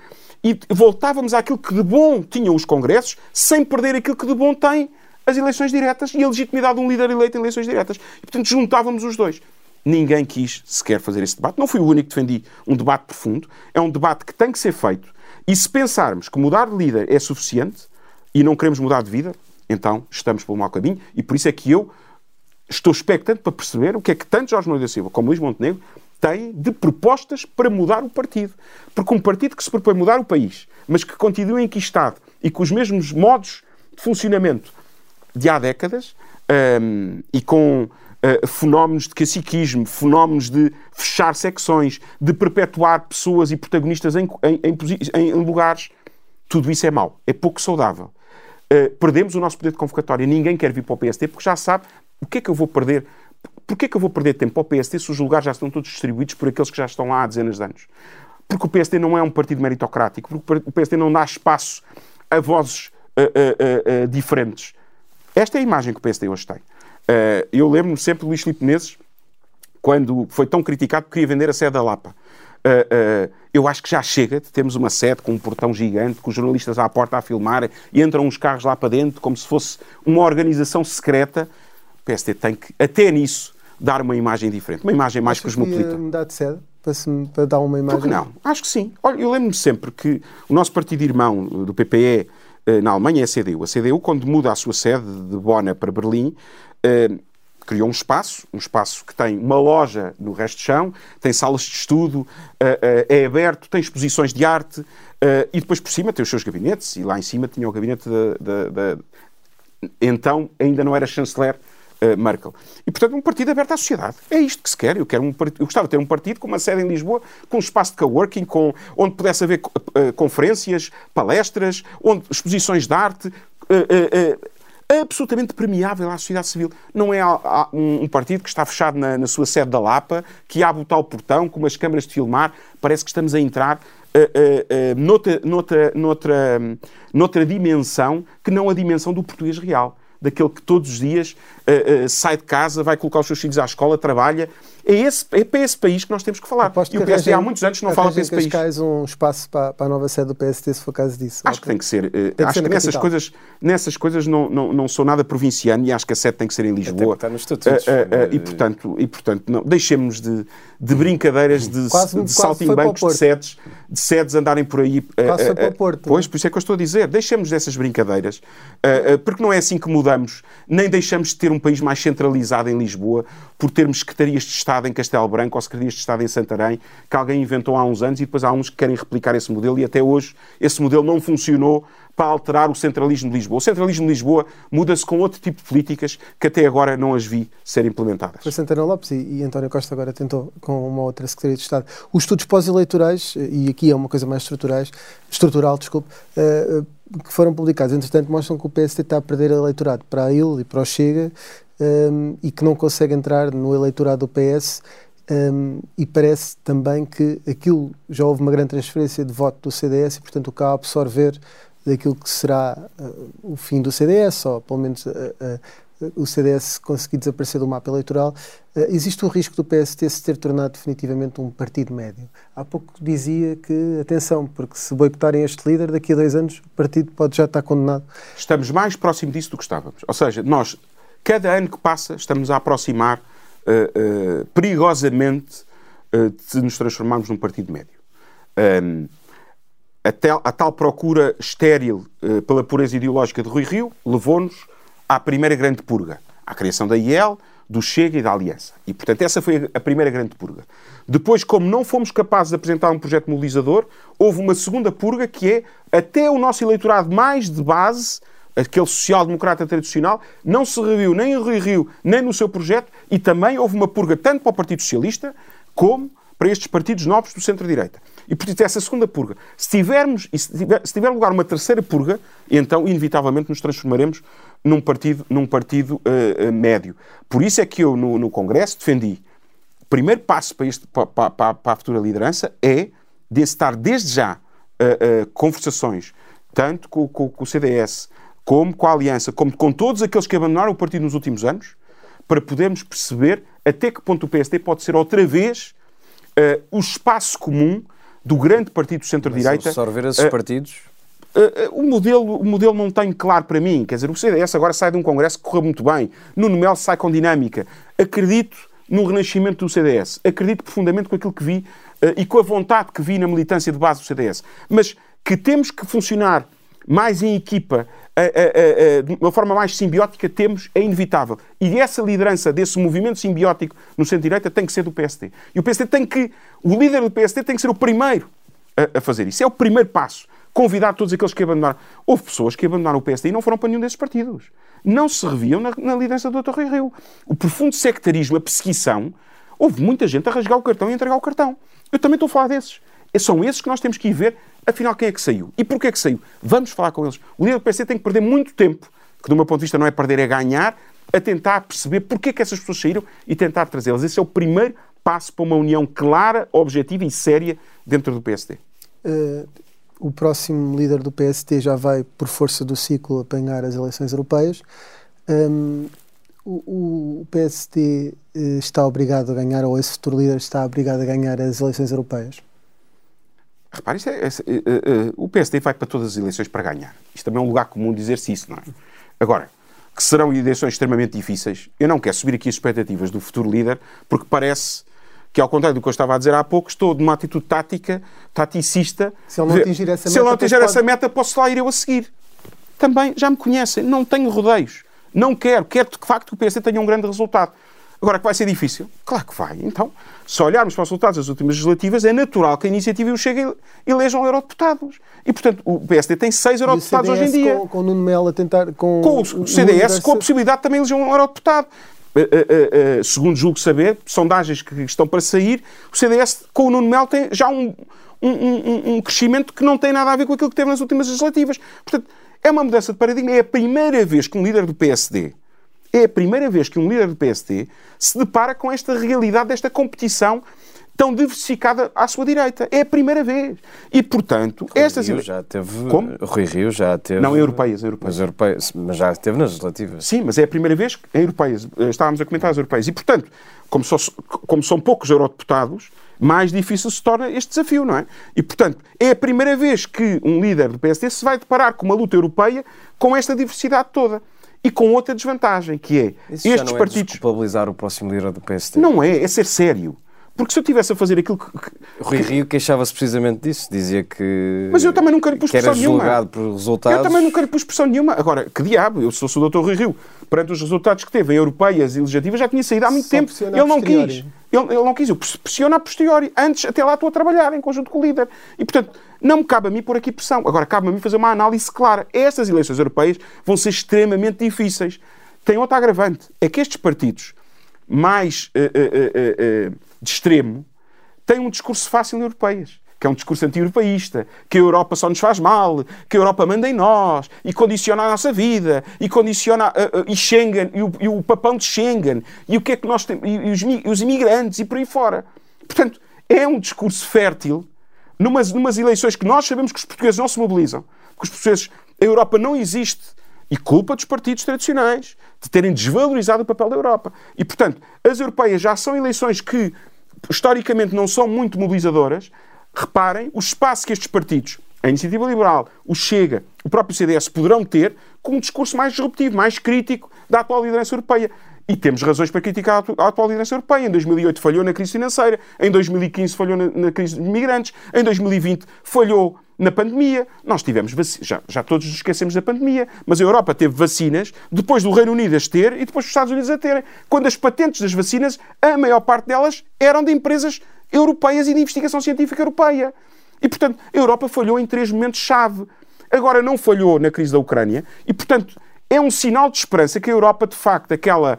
e voltávamos àquilo que de bom tinham os congressos, sem perder aquilo que de bom tem as eleições diretas e a legitimidade de um líder eleito em eleições diretas. E, portanto, juntávamos os dois. Ninguém quis sequer fazer esse debate. Não fui o único que defendi um debate profundo. É um debate que tem que ser feito e se pensarmos que mudar de líder é suficiente e não queremos mudar de vida, então estamos pelo mau caminho e por isso é que eu estou expectante para perceber o que é que tanto Jorge Moura da Silva como Luís Montenegro têm de propostas para mudar o partido. Porque um partido que se propõe mudar o país, mas que continua enquistado e com os mesmos modos de funcionamento de há décadas um, e com uh, fenómenos de caciquismo, fenómenos de fechar secções, de perpetuar pessoas e protagonistas em, em, em, em lugares. Tudo isso é mau, é pouco saudável. Uh, perdemos o nosso poder de convocatória. Ninguém quer vir para o PST porque já sabe o que é que eu vou perder. Porquê é que eu vou perder tempo para o PST se os lugares já estão todos distribuídos por aqueles que já estão lá há dezenas de anos? Porque o PST não é um partido meritocrático, porque o PST não dá espaço a vozes uh, diferentes. Esta é a imagem que o PSD hoje tem. Uh, eu lembro-me sempre do Luís Filipe Menezes, quando foi tão criticado que queria vender a sede da Lapa. Uh, uh, eu acho que já chega de termos uma sede com um portão gigante, com os jornalistas à porta a filmar e entram uns carros lá para dentro como se fosse uma organização secreta. O PSD tem que, até nisso, dar uma imagem diferente, uma imagem mais Acho cosmopolita. Que mudar de sede para, se, para dar uma imagem. Porque não? Acho que sim. Olha, eu lembro-me sempre que o nosso partido irmão do PPE na Alemanha é a CDU. A CDU, quando muda a sua sede de Bona para Berlim, Uh, criou um espaço, um espaço que tem uma loja no resto de chão, tem salas de estudo, uh, é aberto, tem exposições de arte e depois por cima tem os seus gabinetes e lá em cima tinha o gabinete da... Então ainda não era chanceler uh, Merkel. E, portanto, um partido aberto à sociedade. É isto que se quer. Eu, quero um eu gostava de ter um partido com uma sede em Lisboa, com um espaço de coworking, com, onde pudesse haver uh, conferências, palestras, onde, exposições de arte, absolutamente permeável à sociedade civil. Não é um partido que está fechado na, na sua sede da Lapa, que abre o tal portão com umas câmaras de filmar, parece que estamos a entrar Uh, uh, uh, noutra, noutra, noutra, noutra dimensão que não a dimensão do português real. Daquele que todos os dias sai de casa, vai colocar os seus filhos à escola, trabalha é, esse, é para esse país que nós temos que falar. Aposto e o PSD há muitos anos não fala para esse país. Cascais um espaço para, para, a nova sede do PSD, se for caso disso. Acho que tem que ser. Eh, tem que acho ser que nessas coisas, nessas coisas não, não, não sou nada provinciano e acho que a sede tem que ser em Lisboa. Está nos estatutos. Uh, uh, uh, e, portanto, e, portanto não, deixemos de, de brincadeiras de, quase, de saltimbancos de sedes, de sedes andarem por aí. Quase foi para o Porto. Pois, por isso é que eu estou a dizer. Deixemos dessas brincadeiras, porque não é assim que mudamos, nem deixamos de ter um país mais centralizado em Lisboa por termos secretarias de Estado em Castelo Branco ou secretarias de Estado em Santarém, que alguém inventou há uns anos e depois há uns que querem replicar esse modelo e até hoje esse modelo não funcionou para alterar o centralismo de Lisboa. O centralismo de Lisboa muda-se com outro tipo de políticas que até agora não as vi ser implementadas. Foi Santana Lopes e, e António Costa agora tentou com uma outra Secretaria de Estado. Os estudos pós-eleitorais, e aqui é uma coisa mais estruturais, estrutural, desculpe, uh, que foram publicados, entretanto, mostram que o PSD está a perder eleitorado para a IL e para o Chega um, e que não consegue entrar no eleitorado do PS um, e parece também que aquilo já houve uma grande transferência de voto do CDS e, portanto, o a absorver daquilo que será uh, o fim do CDS, ou pelo menos uh, uh, o CDS conseguir desaparecer do mapa eleitoral, existe o risco do PST se ter tornado definitivamente um partido médio. Há pouco dizia que, atenção, porque se boicotarem este líder, daqui a dois anos o partido pode já estar condenado. Estamos mais próximo disso do que estávamos. Ou seja, nós, cada ano que passa, estamos a aproximar uh, perigosamente uh, de nos transformarmos num partido médio. Um, a, tel, a, tal procura estéril pela pureza ideológica de Rui Rio levou-nos à primeira grande purga, à criação da IEL, do Chega e da Aliança. E, portanto, essa foi a primeira grande purga. Depois, como não fomos capazes de apresentar um projeto mobilizador, houve uma segunda purga que é até o nosso eleitorado mais de base aquele social-democrata tradicional, não se reviu nem em Rui Rio, nem no seu projeto, e também houve uma purga tanto para o Partido Socialista como para estes partidos novos do centro-direita. E, portanto, essa segunda purga. Se tivermos, se tiver, se tiver lugar uma terceira purga, então, inevitavelmente, nos transformaremos num partido, num partido uh, uh, médio. Por isso é que eu, no, no Congresso, defendi o primeiro passo para, este, para, para, para a futura liderança é de estar, desde já, uh, conversações, tanto com, com, com o CDS, como com a Aliança, como com todos aqueles que abandonaram o partido nos últimos anos, para podermos perceber até que ponto o PSD pode ser outra vez uh, o espaço comum do grande partido centro-direita. Absorver esses uh, partidos? Uh, o, modelo, o modelo não tem claro para mim. Quer dizer, o CDS agora sai de um congresso que correu muito bem. Nuno Melo sai com dinâmica. Acredito no renascimento do CDS. Acredito profundamente com aquilo que vi e com a vontade que vi na militância de base do CDS. Mas que temos que funcionar mais em equipa, de uma forma mais simbiótica, temos, é inevitável. E essa liderança desse movimento simbiótico no centro-direita tem que ser do PSD. E o PSD tem que, o líder do PSD tem que ser o primeiro a, a fazer isso. É o primeiro passo. Convidar todos aqueles que abandonaram. Houve pessoas que abandonaram o PSD e não foram para nenhum desses partidos. Não se reviam na, na liderança do Dr. Rui Rio. O profundo sectarismo, a perseguição, houve muita gente a rasgar o cartão e a entregar o cartão. Eu também estou a falar desses. São esses que nós temos que ir ver Afinal, quem é que saiu? E porquê é que saiu? Vamos falar com eles. O líder do PC tem que perder muito tempo, que do meu ponto de vista não é perder, é ganhar, a tentar perceber porquê é que essas pessoas saíram e tentar trazê-las. Esse é o primeiro passo para uma união clara, objetiva e séria dentro do PSD. Uh, o próximo líder do PSD já vai, por força do ciclo, apanhar as eleições europeias. Um, o, o, PSD uh, está obrigado a ganhar, ou esse futuro líder está obrigado a ganhar as eleições europeias? Repare, é, é, é, o PSD vai para todas as eleições para ganhar. Isto também é um lugar comum dizer-se isso, não é? Agora, que serão eleições extremamente difíceis, eu não quero subir aqui as expectativas do futuro líder, porque parece que, ao contrário do que eu estava a dizer há pouco, estou numa atitude tática, taticista. Se ele não atingir essa meta, se ele não atingir essa pode... meta posso lá ir eu a seguir. Também já me conhecem, não tenho rodeios. Não quero, quero que de facto o PSD tenha um grande resultado. Agora que vai ser difícil? Claro que vai. Então, se olharmos para os resultados das últimas legislativas, é natural que a iniciativa e o Chega elejam eurodeputados. E, portanto, o PSD tem seis eurodeputados hoje em dia. Com, com o Nuno Melo a tentar... Com, com o, o CDS, com a possibilidade de também eleger um eurodeputado. Uh, uh, uh, segundo julgo saber, sondagens que estão para sair, o CDS com o Nuno Melo tem já um, um, um, um crescimento que não tem nada a ver com aquilo que teve nas últimas legislativas. Portanto, é uma mudança de paradigma. É a primeira vez que um líder do PSD é a primeira vez que um líder do PSD se depara com esta realidade, desta competição tão diversificada à sua direita. É a primeira vez. E, portanto, Rui estas... Rio já teve... Como? Rui Rio já teve... Não, europeias, europeias. Mas, europeias, mas já teve nas legislativas. Sim, mas é a primeira vez que europeias. Eh, estávamos a comentar as europeias. E, portanto, como, só, como são poucos eurodeputados, mais difícil se torna este desafio, não é? E, portanto, é a primeira vez que um líder do PSD se vai deparar com uma luta europeia com esta diversidade toda e com outra desvantagem, que é Isso estes não é partidos. desculpabilizar o próximo líder do PSD. Não é, é ser sério. Porque se eu tivesse a fazer aquilo que. Rui Rio queixava-se precisamente disso. Dizia que. Mas eu também nunca lhe pus que era pressão nenhuma. por resultados. Eu também nunca lhe pus pressão nenhuma. Agora, que diabo, eu sou o Dr. Rui Rio. Perante os resultados que teve em europeias e legislativas, já tinha saído há muito Só tempo. Ele não quis. Ele, ele não quis. Eu pressiono a posteriori. Antes, até lá, estou a trabalhar em conjunto com o líder. E, portanto, não me cabe a mim pôr aqui pressão. Agora, cabe a mim fazer uma análise clara. Estas eleições europeias vão ser extremamente difíceis. Tem outra agravante. É que estes partidos mais eh, eh, eh, de extremo têm um discurso fácil em europeias. Que é um discurso anti-europeísta, que a Europa só nos faz mal, que a Europa manda em nós e condiciona a nossa vida, e condiciona eh, eh, e Schengen, e o, e o papão de Schengen, e o que é que nós temos, e, e os, mi- os imigrantes, e por aí fora. Portanto, é um discurso fértil numas, numas eleições que nós sabemos que os portugueses não se mobilizam, porque os portugueses, a Europa não existe, e culpa dos partidos tradicionais de terem desvalorizado o papel da Europa. E, portanto, as europeias já são eleições que, historicamente, não são muito mobilizadoras. Reparem o espaço que estes partidos, a Iniciativa Liberal, o Chega, o próprio CDS, poderão ter com um discurso mais disruptivo, mais crítico da atual liderança europeia. E temos razões para criticar a atu- a atual liderança europeia. Em 2008 falhou na crise financeira, em 2015 falhou na, crise de imigrantes, em 2020 falhou na pandemia. Nós tivemos vaci- já, já todos nos esquecemos da pandemia, mas a Europa teve vacinas depois do Reino Unido as ter e depois dos Estados Unidos a terem. Quando as patentes das vacinas, a maior parte delas eram de empresas europeias e de investigação científica europeia. E, portanto, a Europa falhou em três momentos-chave. Agora não falhou na crise da Ucrânia e, portanto, é um sinal de esperança que a Europa, de facto, aquela,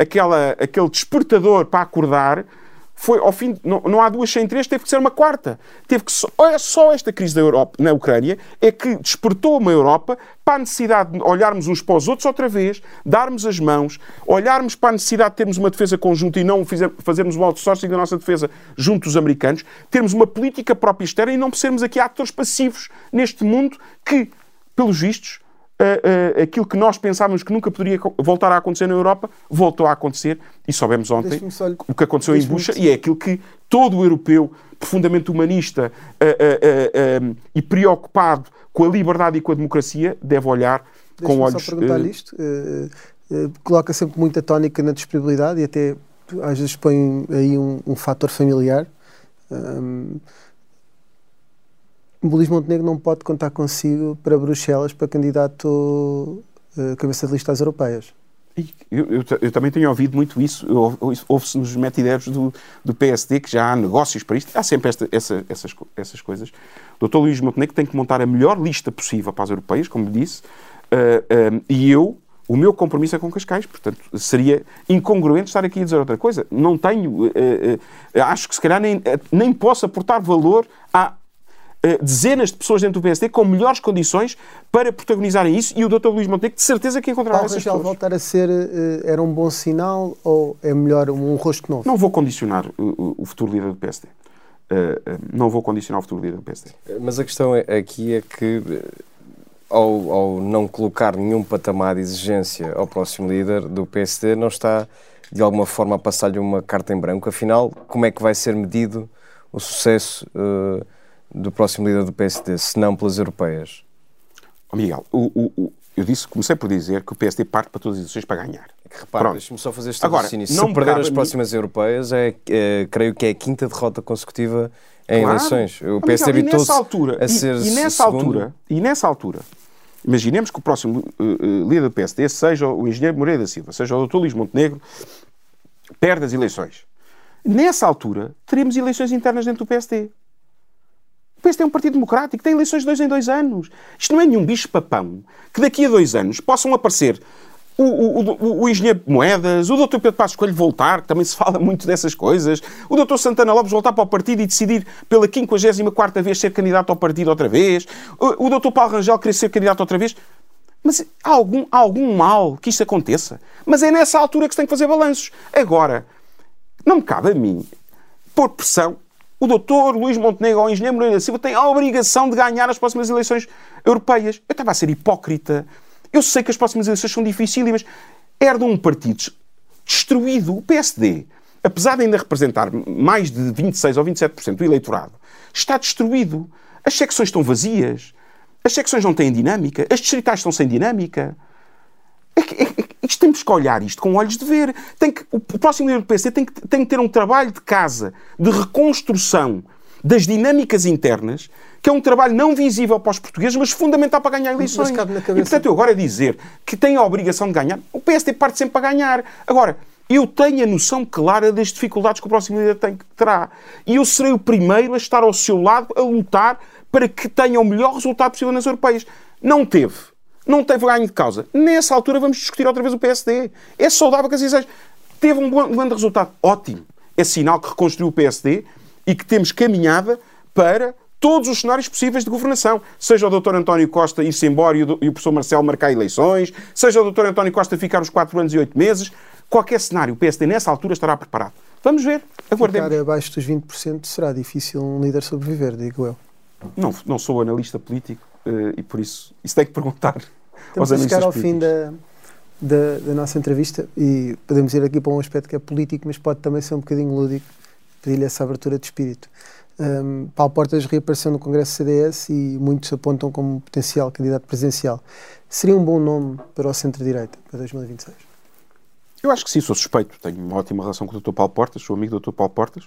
aquela, aquele despertador para acordar, foi ao fim, não, não há duas sem três, teve que ser uma quarta. Teve que só, olha, só esta crise da Europa, na Ucrânia é que despertou uma Europa para a necessidade de olharmos uns para os outros outra vez, darmos as mãos, olharmos para a necessidade de termos uma defesa conjunta e não fazermos um outsourcing da nossa defesa junto dos americanos, termos uma política própria externa e não sermos aqui atores passivos neste mundo que, pelos vistos, ah, aquilo que nós pensávamos que nunca poderia voltar a acontecer na Europa, voltou a acontecer e soubemos ontem só o que aconteceu em Bucha e é aquilo que todo o europeu profundamente humanista ah, e preocupado com a liberdade e com a democracia deve olhar com olhos... só perguntar-lhe ah, isto. Coloca sempre muita tónica na disponibilidade e até às vezes põe aí um, um fator familiar. O Luís Montenegro não pode contar consigo para Bruxelas para candidato eh, cabeça de lista às europeias. Eu, eu eu também tenho ouvido muito isso. Ouve-se nos metideiros do, do PSD que já há negócios para isto. Há sempre esta- essa- essas, essas coisas. O Dr. Luís Montenegro tem que montar a melhor lista possível para as europeias, como disse, ah, ah, e eu, o meu compromisso é com Cascais. Portanto, seria incongruente estar aqui a dizer outra coisa. Não tenho. ah, ah, acho que se calhar nem, nem posso aportar valor eh, dezenas de pessoas dentro do PSD com melhores condições para protagonizarem isso e o Dr. Luís Montenegro de certeza que encontrará Paulo essas Rangel pessoas. voltar a ser eh, era um bom sinal ou é melhor um, um rosto novo? Não vou condicionar o, futuro líder do PSD. Eh, eh, não vou condicionar o futuro líder do PSD. Mas a questão é- aqui é que, eh, ao, ao não colocar nenhum patamar de exigência ao próximo líder do PSD, não está de alguma forma a passar-lhe uma carta em branco. Afinal, como é que vai ser medido o sucesso eh, do próximo líder do PSD, se não pelas europeias? Ó Miguel, o- o- o- eu disse, comecei por dizer que o PSD parte para todas as eleições para ganhar. É que, repara, deixa-me só fazer este Agora, raciocínio. não Se me perder cabe as próximas europeias, é, é, creio que é a quinta derrota consecutiva em Claro. eleições. O PSD e nessa habitou-se a e- ser e, nessa segundo. altura, e nessa altura, imaginemos que o próximo eh, líder do PSD seja o engenheiro Moreira da Silva, seja o Dr. Luís Montenegro perde as eleições. Nessa altura, teremos eleições internas dentro do PSD. O PSD é um partido democrático, tem eleições de dois em dois anos. Isto não é nenhum bicho-papão que daqui a dois anos possam aparecer o, o, o, o engenheiro Moedas, o doutor Pedro Passos Coelho voltar, que também se fala muito dessas coisas, o doutor Santana Lopes voltar para o partido e decidir pela 54 vez ser candidato ao partido outra vez, o, o doutor Paulo Rangel querer ser candidato outra vez. Mas há algum, há algum mal que isto aconteça? Mas é nessa altura que se tem que fazer balanços. Agora, não me cabe a mim pôr pressão. O doutor Luís Montenegro ou o engenheiro Moreira Silva têm a obrigação de ganhar as próximas eleições europeias. Eu estava a ser hipócrita. Eu sei que as próximas eleições são dificílimas. Herdam um partido destruído. O PSD, apesar de ainda representar mais de 26 ou 27% do eleitorado, está destruído. As secções estão vazias. As secções não têm dinâmica. As distritais estão sem dinâmica. É que, é, isto temos que olhar isto com olhos de ver. Tem que, o próximo líder do PSD tem que, tem que ter um trabalho de casa, de reconstrução das dinâmicas internas, que é um trabalho não visível para os portugueses, mas fundamental para ganhar eleições. E, portanto, eu agora dizer que tem a obrigação de ganhar, o PSD parte sempre para ganhar. Agora, eu tenho a noção clara das dificuldades que o próximo líder tem, terá. E eu serei o primeiro a estar ao seu lado, a lutar para que tenha o melhor resultado possível nas europeias. Não teve não teve ganho de causa. Nessa altura vamos discutir outra vez o PSD. É saudável que assim seja. Teve um bom, um grande resultado. Ótimo. É sinal que reconstruiu o PSD e que temos caminhada para todos os cenários possíveis de governação. Seja o Dr. António Costa ir-se embora e o, e o professor Marcelo marcar eleições, seja o Dr. António Costa ficar os 4 anos e 8 meses. Qualquer cenário, o PSD nessa altura estará preparado. Vamos ver, aguardemos. Ficar abaixo dos 20% será difícil um líder sobreviver, digo eu. Não, não sou analista político uh, e por isso isso tem que perguntar Estamos a chegar ao fim da, da, da, nossa entrevista e podemos ir aqui para um aspecto que é político, mas pode também ser um bocadinho lúdico, pedir-lhe essa abertura de espírito. Um, Paulo Portas reapareceu no Congresso CDS e muitos apontam como potencial candidato presidencial. Seria um bom nome para o centro-direita para 2026? Eu acho que sim, sou suspeito. Tenho uma ótima relação com o Dr. Paulo Portas, sou amigo do Dr. Paulo Portas.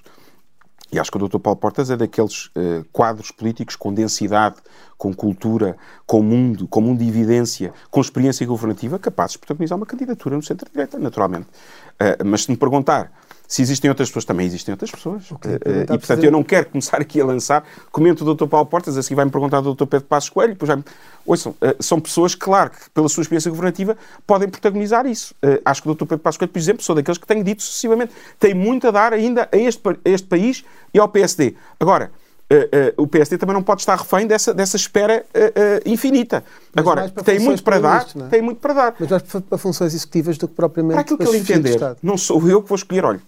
E acho que o Dr. Paulo Portas é daqueles uh, quadros políticos com densidade, com cultura, com mundo, com mundo de evidência, com experiência governativa, capazes de protagonizar uma candidatura no centro-direita, naturalmente. Uh, mas se me perguntar se existem outras pessoas, também existem outras pessoas. Okay, uh, e, portanto, fazer... eu não quero começar aqui a lançar. Comento o Dr. Paulo Portas, assim vai-me perguntar o Dr. Pedro Passos Coelho. Depois já Ouçam, uh, são pessoas claro, que pela sua experiência governativa podem protagonizar isso. Acho que o Dr. Pedro Passos Coelho, por exemplo, sou daqueles que tenho dito sucessivamente, tem muito a dar ainda a este, a este país e ao PSD. Agora, Uh, uh, o PSD também não pode estar refém dessa, dessa espera uh, infinita. Mas Agora, tem muito para dar, é? tem muito para dar. Mas mais para funções executivas do que propriamente para aquilo que ele entender. Não sou eu que vou escolher, olha,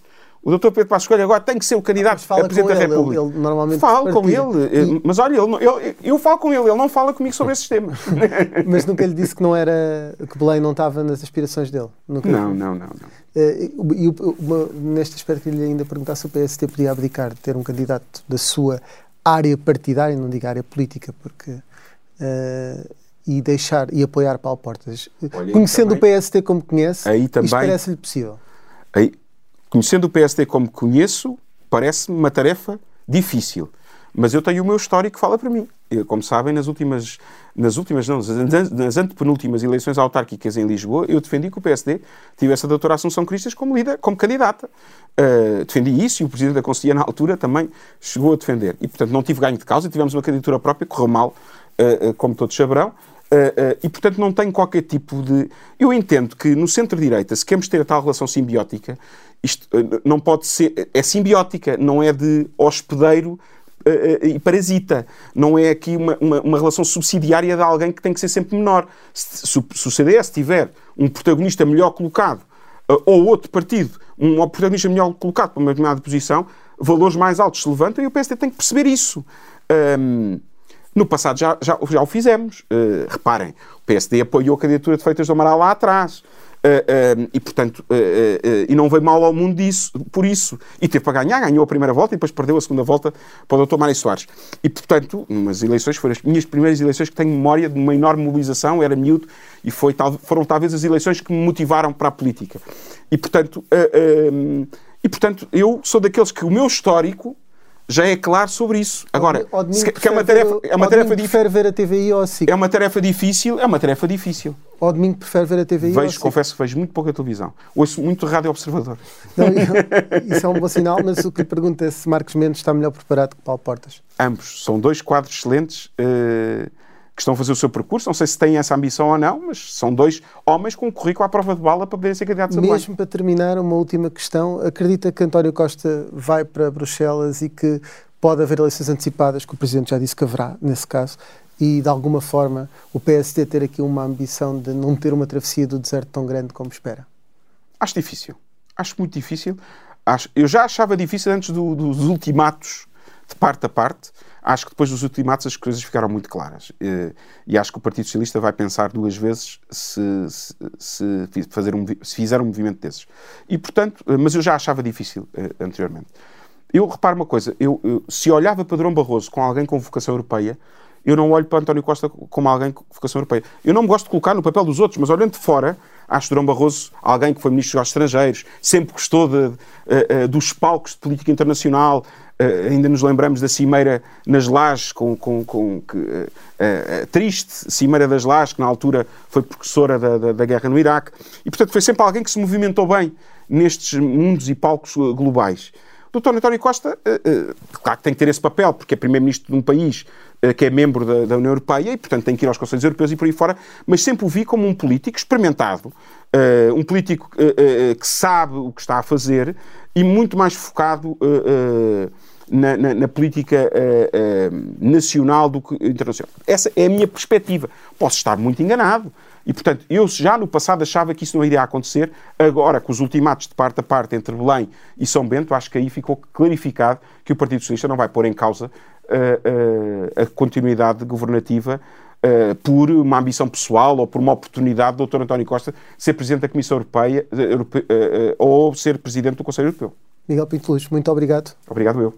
o doutor Pedro Passos Coelho agora tem que ser o candidato a Presidente da República. Ele, ele normalmente falo com ele, mas olha, ele, ele, eu falo com ele, ele não fala comigo sobre esses temas. mas nunca lhe disse que não era, que Belém não estava nas aspirações dele? Nunca não, não, não, não. Uh, e neste aspecto queria lhe ainda perguntar se o PST podia abdicar de ter um candidato da sua área partidária, não digo área política, porque... Uh, e deixar e apoiar Paulo Portas. Olha, Conhecendo também, o PST como conhece, aí também, parece-lhe possível? Aí, Conhecendo o PSD como conheço, parece-me uma tarefa difícil. Mas eu tenho o meu histórico que fala para mim. Eu, como sabem, nas últimas, nas últimas, não, nas antepenúltimas eleições autárquicas em Lisboa, eu defendi que o PSD tivesse a doutora Assunção Cristas como líder, como candidata. Uh, defendi isso e o Presidente da Conselhia, na altura, também chegou a defender. E, portanto, não tive ganho de causa, tivemos uma candidatura própria, correu mal, uh, uh, como todos saberão. E, portanto, não tenho qualquer tipo de. Eu entendo que no centro-direita, se queremos ter a tal relação simbiótica, isto eh, não pode ser. É simbiótica, não é de hospedeiro e parasita. Não é aqui uma, uma, uma, relação subsidiária de alguém que tem que ser sempre menor. Se, se, se o CDS tiver um protagonista melhor colocado ou outro partido um protagonista melhor colocado para uma determinada posição, valores mais altos se levantam e o PSD tem que perceber isso. Um, no passado já, já, já o fizemos. Uh, reparem, o PSD apoiou a candidatura de Feitas do Amaral lá atrás. Uh, uh, e, portanto, uh, e não veio mal ao mundo disso, por isso. E teve para ganhar, ganhou a primeira volta e depois perdeu a segunda volta para o Dr. Mário Soares. E, portanto, umas eleições, foram as minhas primeiras eleições que tenho memória de uma enorme mobilização, era miúdo, e foi, foram talvez as eleições que me motivaram para a política. E, portanto, e, portanto eu sou daqueles que o meu histórico já é claro sobre isso. Agora, se, que é uma tarefa, é uma tarefa difícil. ver a TVI ou assim. É uma tarefa difícil, é uma tarefa difícil. ao domingo prefere ver a TVI? Vejo, confesso que vejo muito pouca televisão. Ouço muito Rádio Observador. Não, isso é um bom sinal, mas o que lhe pergunto é se Marcos Mendes está melhor preparado que Paulo Portas. Ambos. São dois quadros excelentes uh, que estão a fazer o seu percurso. Não sei se têm essa ambição ou não, mas são dois homens com um currículo à prova de bala para poderem ser candidatos a Mesmo para terminar, uma última questão. Acredita que António Costa vai para Bruxelas e que pode haver eleições antecipadas, que o Presidente já disse que haverá, nesse caso, e de alguma forma o PSD ter aqui uma ambição de não ter uma travessia do deserto tão grande como espera? Acho difícil. Acho muito difícil. Acho, eu já achava difícil antes do, dos ultimatos de parte a parte. Acho que depois dos ultimatos as coisas ficaram muito claras. E, e acho que o Partido Socialista vai pensar duas vezes se, se, se, fazer um, se fizer um movimento desses. E, portanto, mas eu já achava difícil eh, anteriormente. Eu reparo uma coisa, eu, eu, se olhava para Drão Barroso com alguém com vocação europeia, eu não olho para António Costa como alguém com vocação europeia. Eu não me gosto de colocar no papel dos outros, mas olhando de fora, acho Durão Barroso alguém que foi ministro dos estrangeiros, sempre gostou de, de, de, dos palcos de política internacional, Uh, ainda nos lembramos da Cimeira nas Lajes, com, com, com que, uh, uh, triste Cimeira das Lajes, que na altura foi precursora da, da, da, guerra no Iraque. E, portanto, foi sempre alguém que se movimentou bem nestes mundos e palcos globais. O Dr. António Costa, claro que tem que ter esse papel, porque é Primeiro-Ministro de um país que é membro da, da, União Europeia e, portanto, tem que ir aos Conselhos Europeus e por aí fora, mas sempre o vi como um político experimentado, um político que sabe o que está a fazer e muito mais focado na, na, na, política nacional do que internacional. Essa é a minha perspectiva. Posso estar muito enganado. E, portanto, eu já no passado achava que isso não iria acontecer. Agora, com os ultimatos de parte a parte entre Belém e São Bento, acho que aí ficou clarificado que o Partido Socialista não vai pôr em causa a, a, a continuidade governativa uh, por uma ambição pessoal ou por uma oportunidade do Dr. António Costa ser Presidente da Comissão Europeia uh, uh, ou ser Presidente do Conselho Europeu. Miguel Pinto Luz, muito obrigado. Obrigado eu.